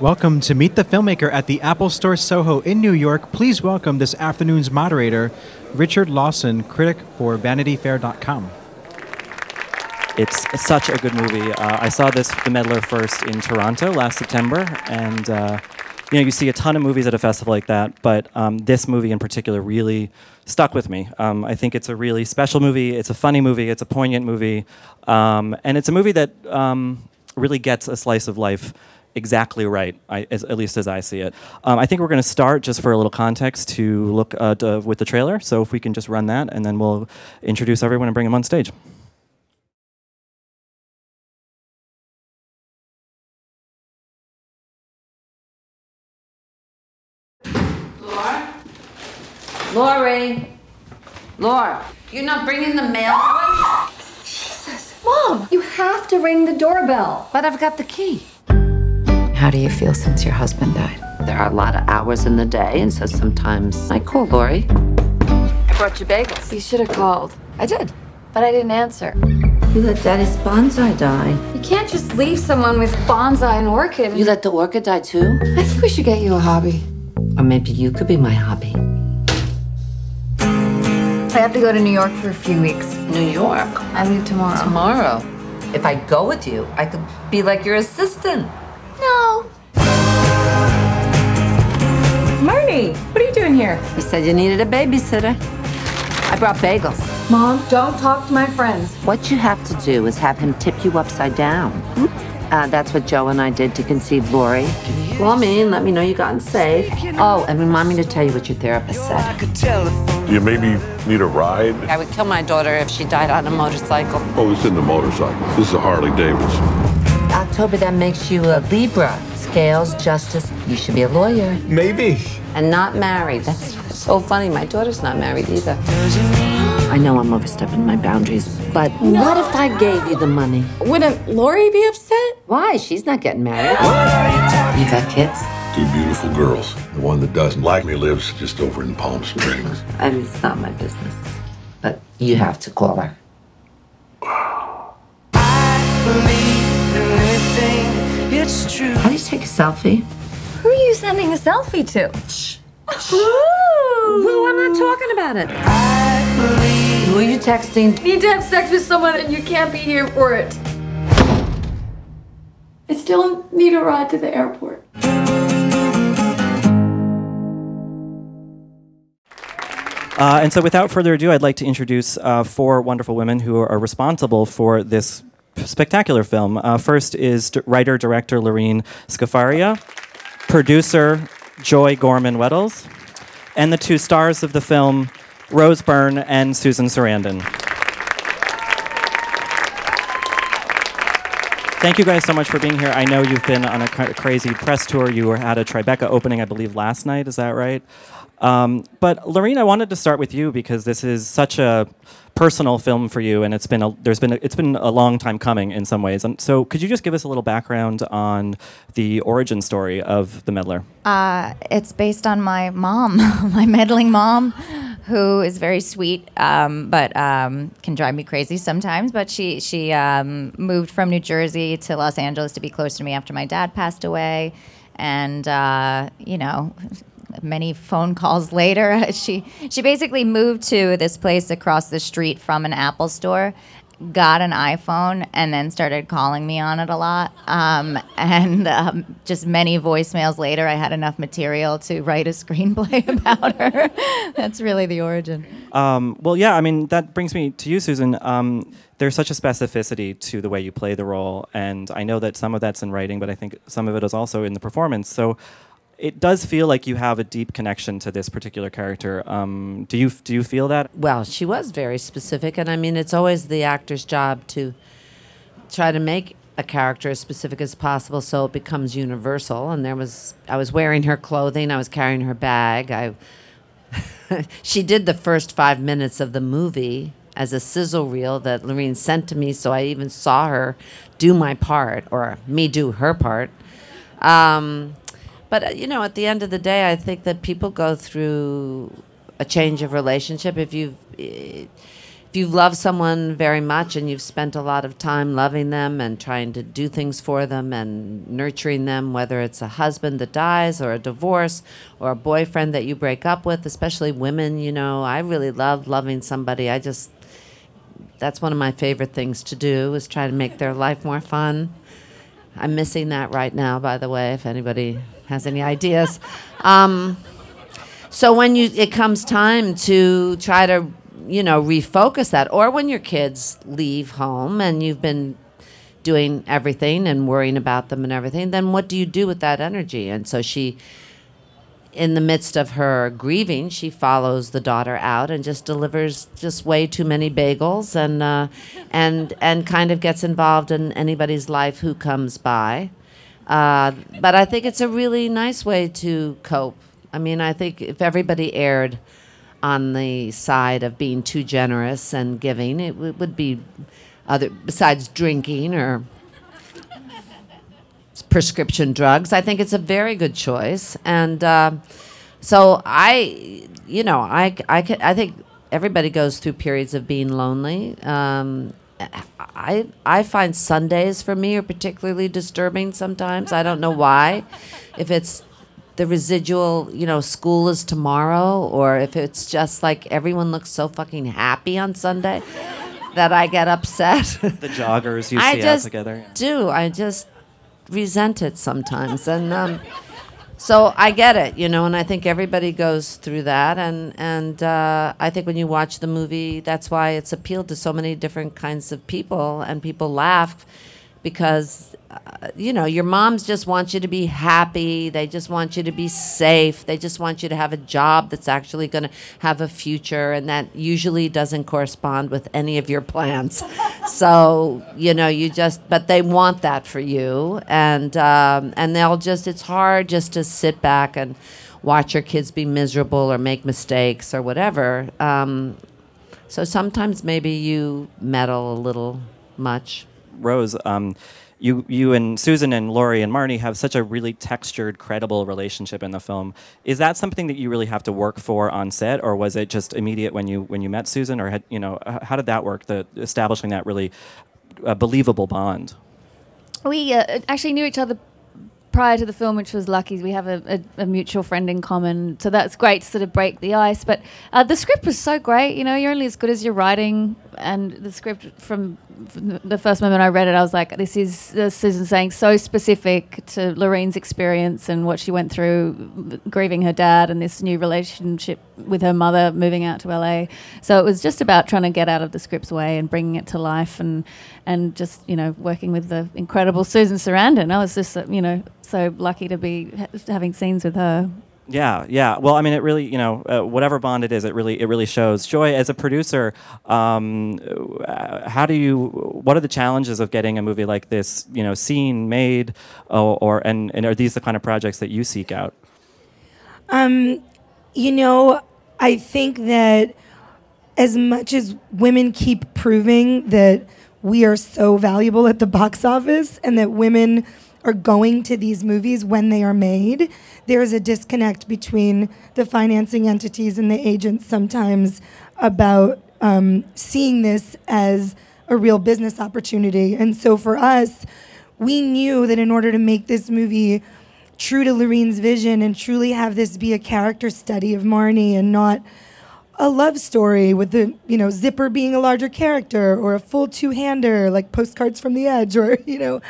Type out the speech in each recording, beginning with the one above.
Welcome to Meet the Filmmaker at the Apple Store Soho in New York. Please welcome this afternoon's moderator, Richard Lawson, critic for VanityFair.com. It's such a good movie. Uh, I saw this, The Meddler, first in Toronto last September, and uh, you know you see a ton of movies at a festival like that, but um, this movie in particular really stuck with me. Um, I think it's a really special movie. It's a funny movie. It's a poignant movie, um, and it's a movie that um, really gets a slice of life exactly right, I, as, at least as I see it. Um, I think we're going to start just for a little context to look uh, to, with the trailer. So if we can just run that, and then we'll introduce everyone and bring them on stage. Laura? Lori? Laura, you're not bringing the mail? Jesus. Mom, you have to ring the doorbell. But I've got the key. How do you feel since your husband died? There are a lot of hours in the day, and so sometimes I call Lori. I brought you bagels. You should have called. I did, but I didn't answer. You let Daddy's bonsai die. You can't just leave someone with bonsai and orchid. You let the orchid die too? I think we should get you a hobby. Or maybe you could be my hobby. I have to go to New York for a few weeks. New York. I leave tomorrow. Tomorrow. If I go with you, I could be like your assistant. No. Marnie, what are you doing here? You said you needed a babysitter. I brought bagels. Mom, don't talk to my friends. What you have to do is have him tip you upside down. Uh, that's what Joe and I did to conceive Lori. Call me and let me know you gotten safe. Oh, and remind me to tell you what your therapist said. Do you maybe need a ride? I would kill my daughter if she died on a motorcycle. Oh, it's in the motorcycle. This is a Harley Davidson. October, that makes you a Libra. Scales, justice. You should be a lawyer. Maybe. And not married. That's so funny. My daughter's not married either. I know I'm overstepping my boundaries, but what if I gave you the money? Wouldn't Lori be upset? Why? She's not getting married. You got kids? Two beautiful girls. The one that doesn't like me lives just over in Palm Springs. I mean, it's not my business. But you have to call her. How do you take a selfie? Who are you sending a selfie to? Shh. Well, I'm not talking about it. Who are you texting? Need to have sex with someone and you can't be here for it. I still need a ride to the airport. Uh, and so, without further ado, I'd like to introduce uh, four wonderful women who are responsible for this spectacular film. Uh, first is d- writer director Lorene Scafaria, producer Joy Gorman Wettels, and the two stars of the film, Rose Byrne and Susan Sarandon. Thank you guys so much for being here. I know you've been on a cra- crazy press tour. You were at a Tribeca opening, I believe, last night. Is that right? Um, but Lorene, I wanted to start with you because this is such a personal film for you, and it's been a, there's been a, it's been a long time coming in some ways. And so, could you just give us a little background on the origin story of the meddler? Uh, it's based on my mom, my meddling mom, who is very sweet, um, but um, can drive me crazy sometimes. But she she um, moved from New Jersey to Los Angeles to be close to me after my dad passed away, and uh, you know. Many phone calls later, she she basically moved to this place across the street from an Apple store, got an iPhone and then started calling me on it a lot. Um, and um, just many voicemails later, I had enough material to write a screenplay about her. That's really the origin. Um, well, yeah, I mean, that brings me to you, Susan. Um, there's such a specificity to the way you play the role, and I know that some of that's in writing, but I think some of it is also in the performance. So it does feel like you have a deep connection to this particular character. Um, do you do you feel that? Well, she was very specific, and I mean, it's always the actor's job to try to make a character as specific as possible so it becomes universal. And there was, I was wearing her clothing, I was carrying her bag. I, she did the first five minutes of the movie as a sizzle reel that Lorene sent to me, so I even saw her do my part or me do her part. Um, but uh, you know, at the end of the day, I think that people go through a change of relationship. If eh, if you love someone very much and you've spent a lot of time loving them and trying to do things for them and nurturing them, whether it's a husband that dies or a divorce or a boyfriend that you break up with, especially women, you know, I really love loving somebody. I just, that's one of my favorite things to do is try to make their life more fun. I'm missing that right now, by the way, if anybody has any ideas. Um, so when you it comes time to try to you know refocus that or when your kids leave home and you've been doing everything and worrying about them and everything then what do you do with that energy and so she in the midst of her grieving she follows the daughter out and just delivers just way too many bagels and uh, and and kind of gets involved in anybody's life who comes by. Uh, but I think it's a really nice way to cope. I mean, I think if everybody erred on the side of being too generous and giving, it w- would be other besides drinking or prescription drugs. I think it's a very good choice, and uh, so I, you know, I I can, I think everybody goes through periods of being lonely. Um, I I find Sundays for me are particularly disturbing sometimes. I don't know why, if it's the residual, you know, school is tomorrow, or if it's just like everyone looks so fucking happy on Sunday that I get upset. The joggers you I see out just together. do. I just resent it sometimes, and um, so I get it, you know. And I think everybody goes through that, and and uh, I think when you watch the movie, that's why it's appealed to so many different kinds of people, and people laugh because uh, you know your moms just want you to be happy. They just want you to be safe. They just want you to have a job that's actually going to have a future and that usually doesn't correspond with any of your plans. So you know you just but they want that for you. And um, and they'll just it's hard just to sit back and watch your kids be miserable or make mistakes or whatever. Um, so sometimes maybe you meddle a little much Rose, um, you you and Susan and Lori and Marnie have such a really textured, credible relationship in the film. Is that something that you really have to work for on set, or was it just immediate when you when you met Susan, or had you know how did that work? The establishing that really uh, believable bond. We uh, actually knew each other prior to the film, which was lucky. We have a, a, a mutual friend in common, so that's great to sort of break the ice. But uh, the script was so great. You know, you're only as good as your writing, and the script from, from the first moment I read it, I was like, this is Susan saying so specific to Lorene's experience and what she went through, grieving her dad, and this new relationship with her mother, moving out to LA. So it was just about trying to get out of the script's way and bringing it to life, and and just you know working with the incredible Susan Sarandon. I was just uh, you know so lucky to be ha- having scenes with her. Yeah, yeah. Well, I mean, it really, you know, uh, whatever bond it is, it really, it really shows. Joy, as a producer, um, uh, how do you? What are the challenges of getting a movie like this, you know, seen, made, or, or and, and are these the kind of projects that you seek out? Um, you know, I think that as much as women keep proving that we are so valuable at the box office and that women are going to these movies when they are made, there is a disconnect between the financing entities and the agents sometimes about um, seeing this as a real business opportunity. And so for us, we knew that in order to make this movie true to Lorene's vision and truly have this be a character study of Marnie and not a love story with the you know zipper being a larger character or a full two-hander like postcards from the edge or you know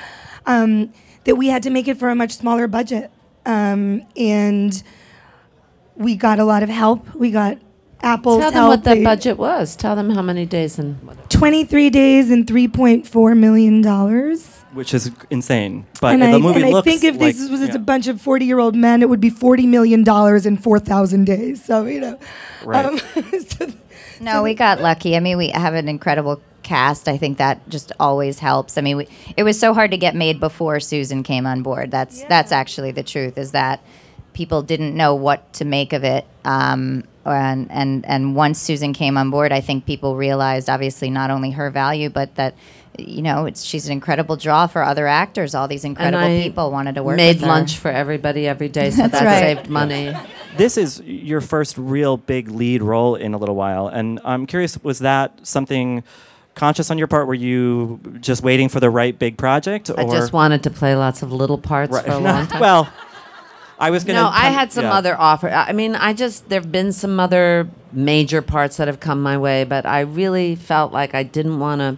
um, that we had to make it for a much smaller budget um, and we got a lot of help we got apple's Tell them help what that They- budget was. Tell them how many days and 23 days and 3.4 million dollars Which is insane. But and the I, movie and looks I think if like, this was yeah. a bunch of 40 year old men, it would be 40 million dollars in 4,000 days. So you know, Right. um, so- No, we got lucky. I mean, we have an incredible cast. I think that just always helps. I mean, we, it was so hard to get made before Susan came on board. That's that's actually the truth. Is that people didn't know what to make of it. Um, and and and once Susan came on board, I think people realized obviously not only her value, but that you know, it's, she's an incredible draw for other actors. All these incredible I people wanted to work Made with her. lunch for everybody every day, so that right. saved money. This is your first real big lead role in a little while, and I'm curious: was that something conscious on your part? Were you just waiting for the right big project? Or? I just wanted to play lots of little parts Right. for a long time. well, I was gonna. no, I had some yeah. other offer. I mean, I just there've been some other major parts that have come my way, but I really felt like I didn't want to.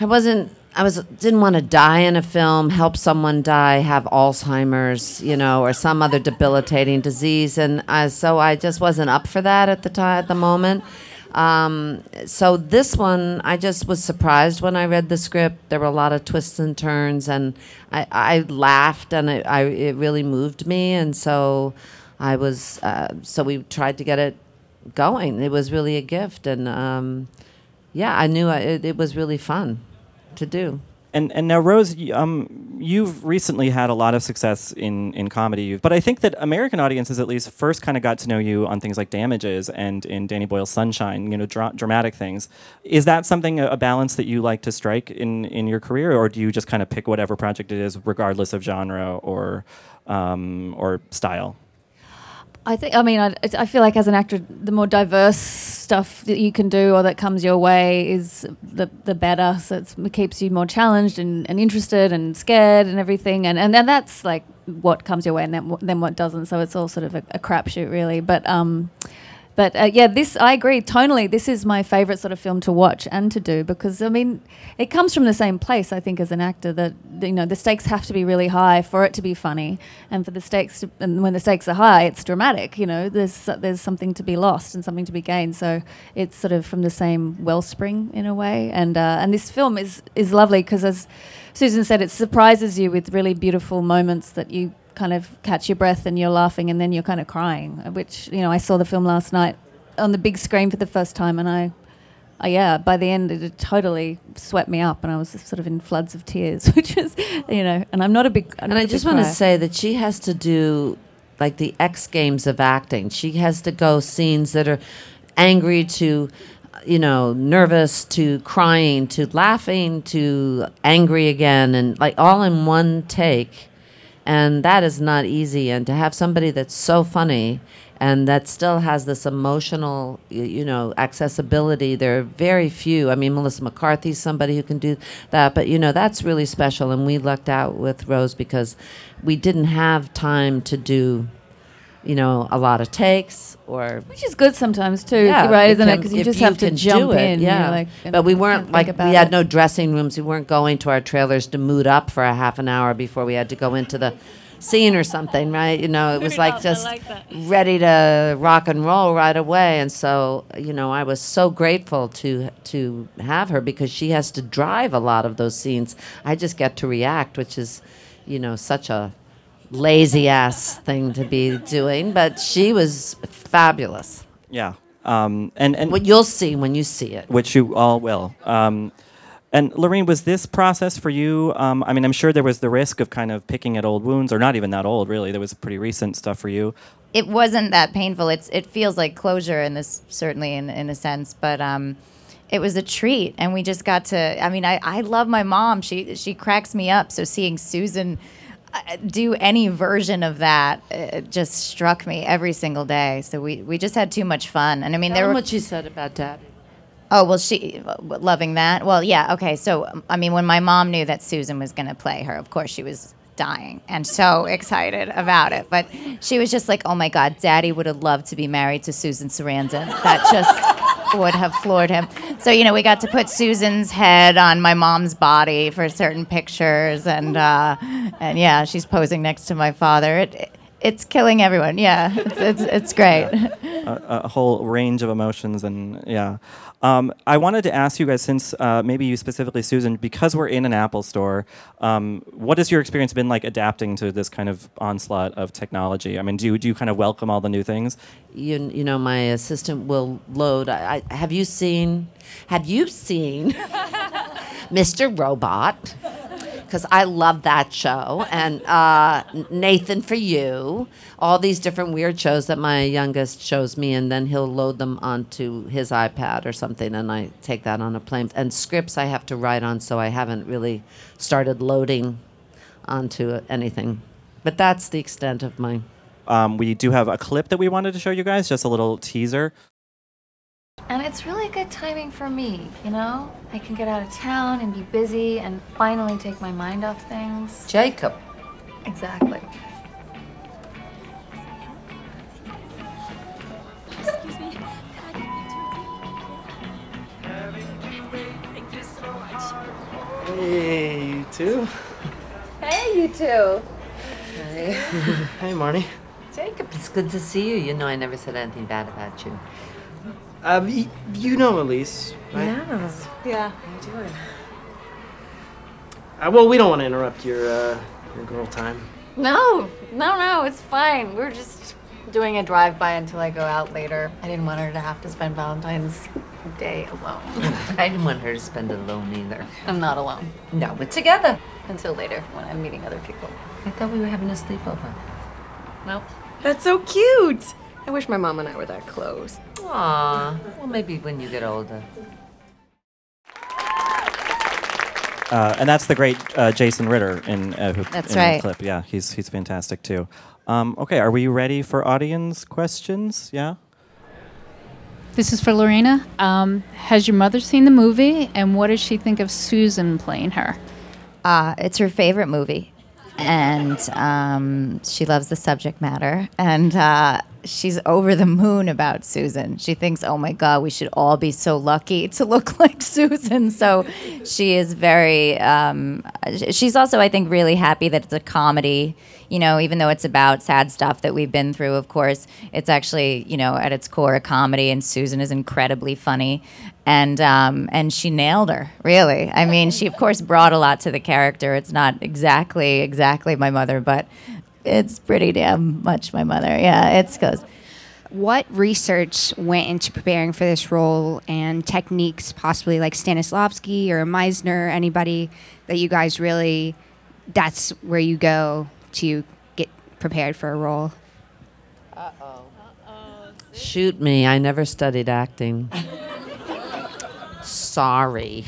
I wasn't. I was didn't want to die in a film, help someone die, have Alzheimer's, you know, or some other debilitating disease, and I, so I just wasn't up for that at the time, at the moment. Um, so this one, I just was surprised when I read the script. There were a lot of twists and turns, and I, I laughed, and it, I, it really moved me. And so I was, uh, so we tried to get it going. It was really a gift, and um, yeah, I knew I, it, it was really fun to do. And and now Rose, um, you've recently had a lot of success in in comedy, but I think that American audiences at least first kind of got to know you on things like Damages and in Danny Boyle's Sunshine, you know, dra- dramatic things. Is that something a, balance that you like to strike in in your career, or do you just kind of pick whatever project it is, regardless of genre or um, or style? I think. I mean, I, I feel like as an actor, the more diverse stuff that you can do or that comes your way is the the better. So it keeps you more challenged and, and interested and scared and everything. And and that's like what comes your way and then what, then what doesn't. So it's all sort of a, a crapshoot, really. But um, but uh, yeah, this I agree tonally. This is my favorite sort of film to watch and to do because I mean, it comes from the same place. I think as an actor that you know the stakes have to be really high for it to be funny, and for the stakes to, and when the stakes are high, it's dramatic. You know, there's there's something to be lost and something to be gained. So it's sort of from the same wellspring in a way. And uh, and this film is is lovely because as Susan said, it surprises you with really beautiful moments that you kind of catch your breath and you're laughing and then you're kind of crying. Which you know, I saw the film last night on the big screen for the first time, and I, uh, yeah, by the end it totally swept me up, and I was sort of in floods of tears, which is, you know, and I'm not a big. I'm And I just want to say that she has to do like the X Games of acting. She has to go scenes that are angry to, you know, nervous to crying to laughing to angry again, and like all in one take. And that is not easy. And to have somebody that's so funny and that still has this emotional, you know, accessibility. There are very few. I mean, Melissa McCarthy's somebody who can do that, but you know, that's really special. And we lucked out with Rose because we didn't have time to do, you know, a lot of takes or. Which is good sometimes too, Yeah, right? it Isn't it? Because you if just have to jump do it, in. Yeah, like, but we weren't like about we had it. no dressing rooms. We weren't going to our trailers to mood up for a half an hour before we had to go into the scene or something, right? You know, it was like just ready to rock and roll right away. And so, you know, I was so grateful to to have her because she has to drive a lot of those scenes. I just get to react, which is, you know, such a lazy ass thing to be doing. But she was fabulous. Yeah. Um, and and What you'll see when you see it. which you all will. Um, and Lorene, was this process for you? Um, I mean, I'm sure there was the risk of kind of picking at old wounds, or not even that old, really. There was pretty recent stuff for you. it wasn't that painful. It's it feels like closure in this certainly in in a sense, but um, it was a treat, and we just got to. I mean, I I love my mom. She she cracks me up. So seeing Susan. Do any version of that uh, just struck me every single day. So we, we just had too much fun, and I mean Tell there were what she said about Daddy. Oh well, she loving that. Well, yeah, okay. So I mean, when my mom knew that Susan was going to play her, of course she was dying and so excited about it. But she was just like, "Oh my God, Daddy would have loved to be married to Susan Sarandon." That just would have floored him. So you know, we got to put Susan's head on my mom's body for certain pictures, and uh, and yeah, she's posing next to my father. It, it it's killing everyone. Yeah, it's it's, it's great. A, a whole range of emotions and yeah. Um, i wanted to ask you guys since uh, maybe you specifically susan because we're in an apple store um, what has your experience been like adapting to this kind of onslaught of technology? I mean do you, do you kind of welcome all the new things? You, you know my assistant will load. I, I have you seen have you seen mr robot because I love that show, and uh, Nathan for You, all these different weird shows that my youngest shows me, and then he'll load them onto his iPad or something, and I take that on a plane. And scripts I have to write on, so I haven't really started loading onto anything. But that's the extent of my. Um, we do have a clip that we wanted to show you guys, just a little teaser. And it's really good timing for me, you know? I can get out of town and be busy and finally take my mind off things. Jacob. Exactly. Hey, you too. Hey, you two. Hey. hey, Marnie. Jacob, it's good to see you. You know I never said anything bad about you. Uh, y- you know Elise, right? Yeah. Yeah, how you doing? Uh, well, we don't want to interrupt your uh, your girl time. No, no, no, it's fine. We're just doing a drive-by until I go out later. I didn't want her to have to spend Valentine's Day alone. I didn't want her to spend alone either. I'm not alone. No, but together. Until later, when I'm meeting other people. I thought we were having a sleepover. Nope. That's so cute. I wish my mom and I were that close. Aw. Well, maybe when you get older. Uh, and that's the great uh, Jason Ritter in, uh, who, That's in right. the clip. Yeah, he's he's fantastic too. Um, okay, are we ready for audience questions? Yeah. This is for Lorena. Um, has your mother seen the movie, and what does she think of Susan playing her? Uh, it's her favorite movie, and um, she loves the subject matter. And uh, she's over the moon about Susan. She thinks, "Oh my God, we should all be so lucky to look like Susan." So she is very. Um, she's also, I think, really happy that it's a comedy. You know, even though it's about sad stuff that we've been through, of course, it's actually, you know, at its core a comedy, and Susan is incredibly funny, and um, and she nailed her, really. I mean, she of course brought a lot to the character. It's not exactly exactly my mother, but it's pretty damn much my mother. Yeah, it's goes. What research went into preparing for this role and techniques, possibly like Stanislavski or Meisner, anybody that you guys really, that's where you go to get prepared for a role? Uh oh. Uh uh Shoot me. I never studied acting. Sorry.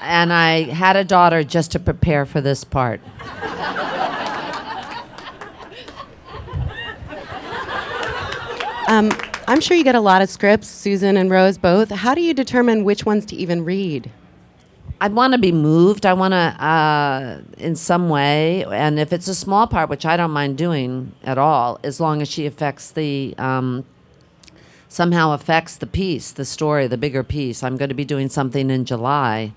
And I had a daughter just to prepare for this part. Um, I'm sure you get a lot of scripts, Susan and Rose both. How do you determine which ones to even read? I'd want to be moved. I want to, uh, in some way, and if it's a small part, which I don't mind doing at all, as long as she affects the, um, somehow affects the piece, the story, the bigger piece. I'm going to be doing something in July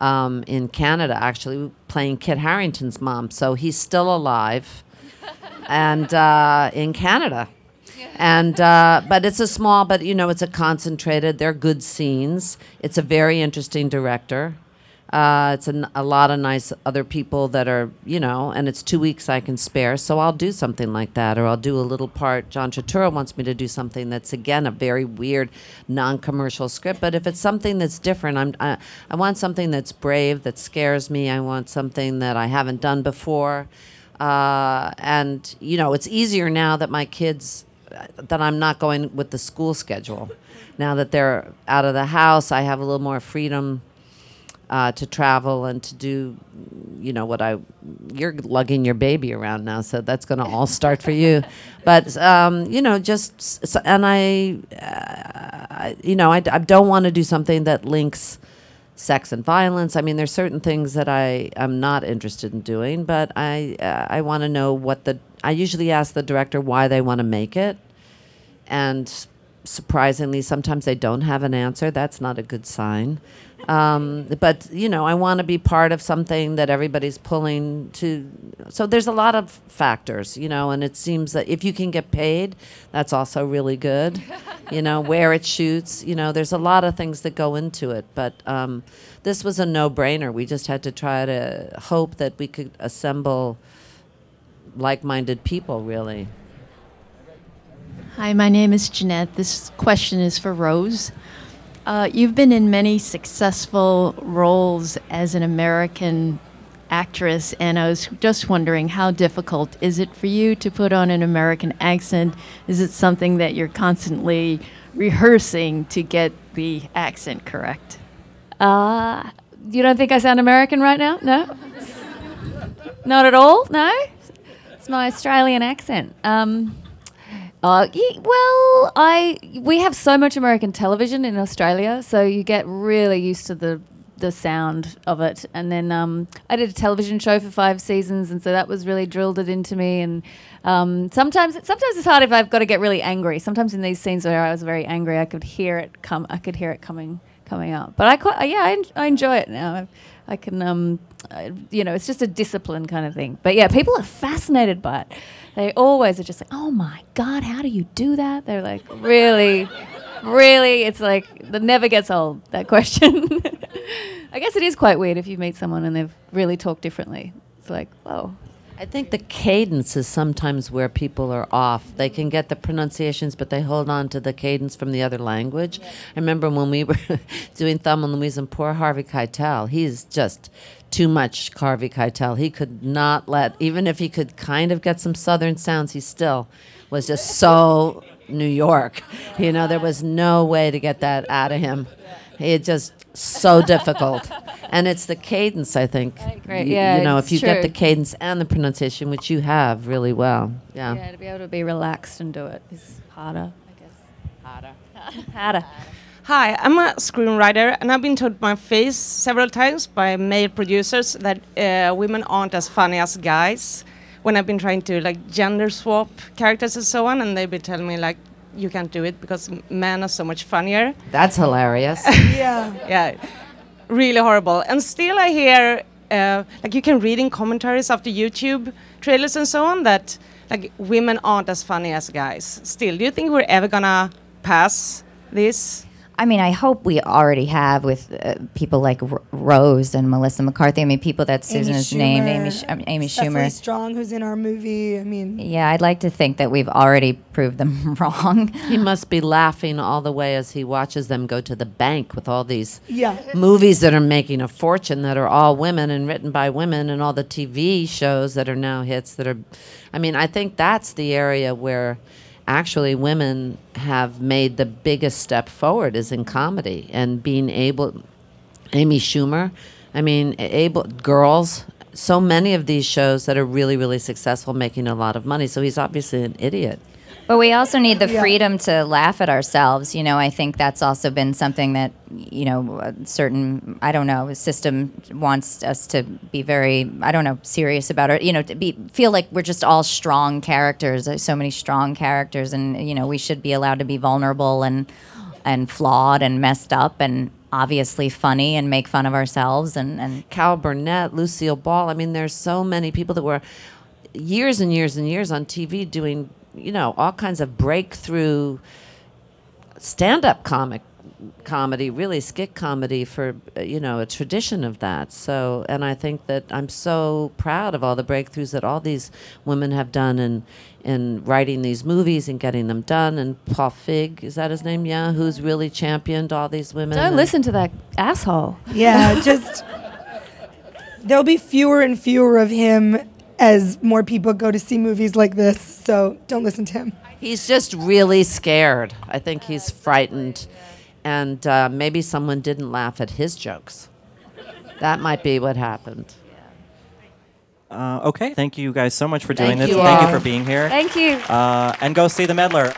um, in Canada, actually, playing Kit Harington's mom. So he's still alive, and uh, in Canada. And uh, but it's a small, but you know, it's a concentrated. They're good scenes. It's a very interesting director. Uh, it's an, a lot of nice other people that are, you know, and it's two weeks I can spare, so I'll do something like that, or I'll do a little part. John Turturro wants me to do something that's again a very weird, non-commercial script. But if it's something that's different, I'm, I, I want something that's brave, that scares me. I want something that I haven't done before, uh, and you know, it's easier now that my kids, that I'm not going with the school schedule. Now that they're out of the house, I have a little more freedom uh, to travel and to do, you know, what I. You're lugging your baby around now, so that's going to all start for you. But um, you know, just and I, uh, you know, I don't want to do something that links sex and violence. I mean, there's certain things that I am not interested in doing, but I uh, I want to know what the. I usually ask the director why they want to make it, and surprisingly, sometimes they don't have an answer. That's not a good sign. Um, but you know, I want to be part of something that everybody's pulling to. So there's a lot of factors, you know, and it seems that if you can get paid, that's also really good. you know, where it shoots, you know, there's a lot of things that go into it. But um, this was a no-brainer. We just had to try to hope that we could assemble like-minded people, really. Hi, my name is Jeanette. This question is for Rose. Uh, you've been in many successful roles as an American actress, and I was just wondering how difficult is it for you to put on an American accent? Is it something that you're constantly rehearsing to get the accent correct? Uh, you don't think I sound American right now? No? Not at all? No? It's my Australian accent. Um, uh, well, I we have so much American television in Australia, so you get really used to the the sound of it. And then um, I did a television show for five seasons, and so that was really drilled it into me. And um, sometimes sometimes it's hard if I've got to get really angry. Sometimes in these scenes where I was very angry, I could hear it come. I could hear it coming coming out. But I quite yeah, I, en- I enjoy it now. I, I can um, uh, you know, it's just a discipline kind of thing. But yeah, people are fascinated by it. They always are just like, oh my god, how do you do that? They're like, really, really. It's like that never gets old. That question. I guess it is quite weird if you meet someone and they've really talked differently. It's like, whoa. I think the cadence is sometimes where people are off. They can get the pronunciations, but they hold on to the cadence from the other language. I remember when we were doing Thelma and Louise and poor Harvey Keitel, he's just too much Harvey Keitel. He could not let, even if he could kind of get some southern sounds, he still was just so New York. You know, there was no way to get that out of him. It just so difficult. And it's the cadence, I think. agree. You- Yeah, you know, it's if you get the cadence and the pronunciation, which you have really well. Yeah. Yeah, to be able to be relaxed and do it is harder, I guess. Harder. harder. Hi, I'm a screenwriter, and I've been told my face several times by male producers that uh, women aren't as funny as guys. When I've been trying to like gender swap characters and so on, and they've been telling me like, you can't do it because men are so much funnier. That's hilarious. yeah, yeah, really horrible. And still, I hear uh, like you can read in commentaries after YouTube trailers and so on that like women aren't as funny as guys. Still, do you think we're ever gonna pass this? I mean, I hope we already have with uh, people like R- Rose and Melissa McCarthy. I mean, people that Susan has named, Amy, Sh- um, Amy Cecily Schumer. Strong, who's in our movie. I mean, Yeah, I'd like to think that we've already proved them wrong. He must be laughing all the way as he watches them go to the bank with all these Yeah. movies that are making a fortune that are all women and written by women and all the TV shows that are now hits that are I mean, I think that's the area where actually women have made the biggest step forward is in comedy and being able Amy Schumer, I mean, able girls so many of these shows that are really really successful making a lot of money. So he's obviously an idiot. But we also need the Yeah. freedom to laugh at ourselves. You know, I think that's also been something that, you know, a certain, I don't know, system wants us to be very, I don't know, serious about it. You know, to be feel like we're just all strong characters. There's so many strong characters, and you know, we should be allowed to be vulnerable and and flawed and messed up and obviously funny and make fun of ourselves and and Carol Burnett, Lucille Ball. I mean, there's so many people that were years and years and years on TV doing, you know, all kinds of breakthrough stand-up comic comedy, really skit comedy for you know a tradition of that. So, and I think that I'm so proud of all the breakthroughs that all these women have done in in writing these movies and getting them done. And Paul Feig, is that his name? Yeah, who's really championed all these women. Don't listen to that asshole. Yeah, just there'll be fewer and fewer of him as more people go to see movies like this. So don't listen to him. He's just really scared. I think he's frightened. And uh, maybe someone didn't laugh at his jokes. That might be what happened. Uh, okay, thank you guys so much for doing Thank this. you Thank all. you for being here. Thank you. Uh, and go see the meddler.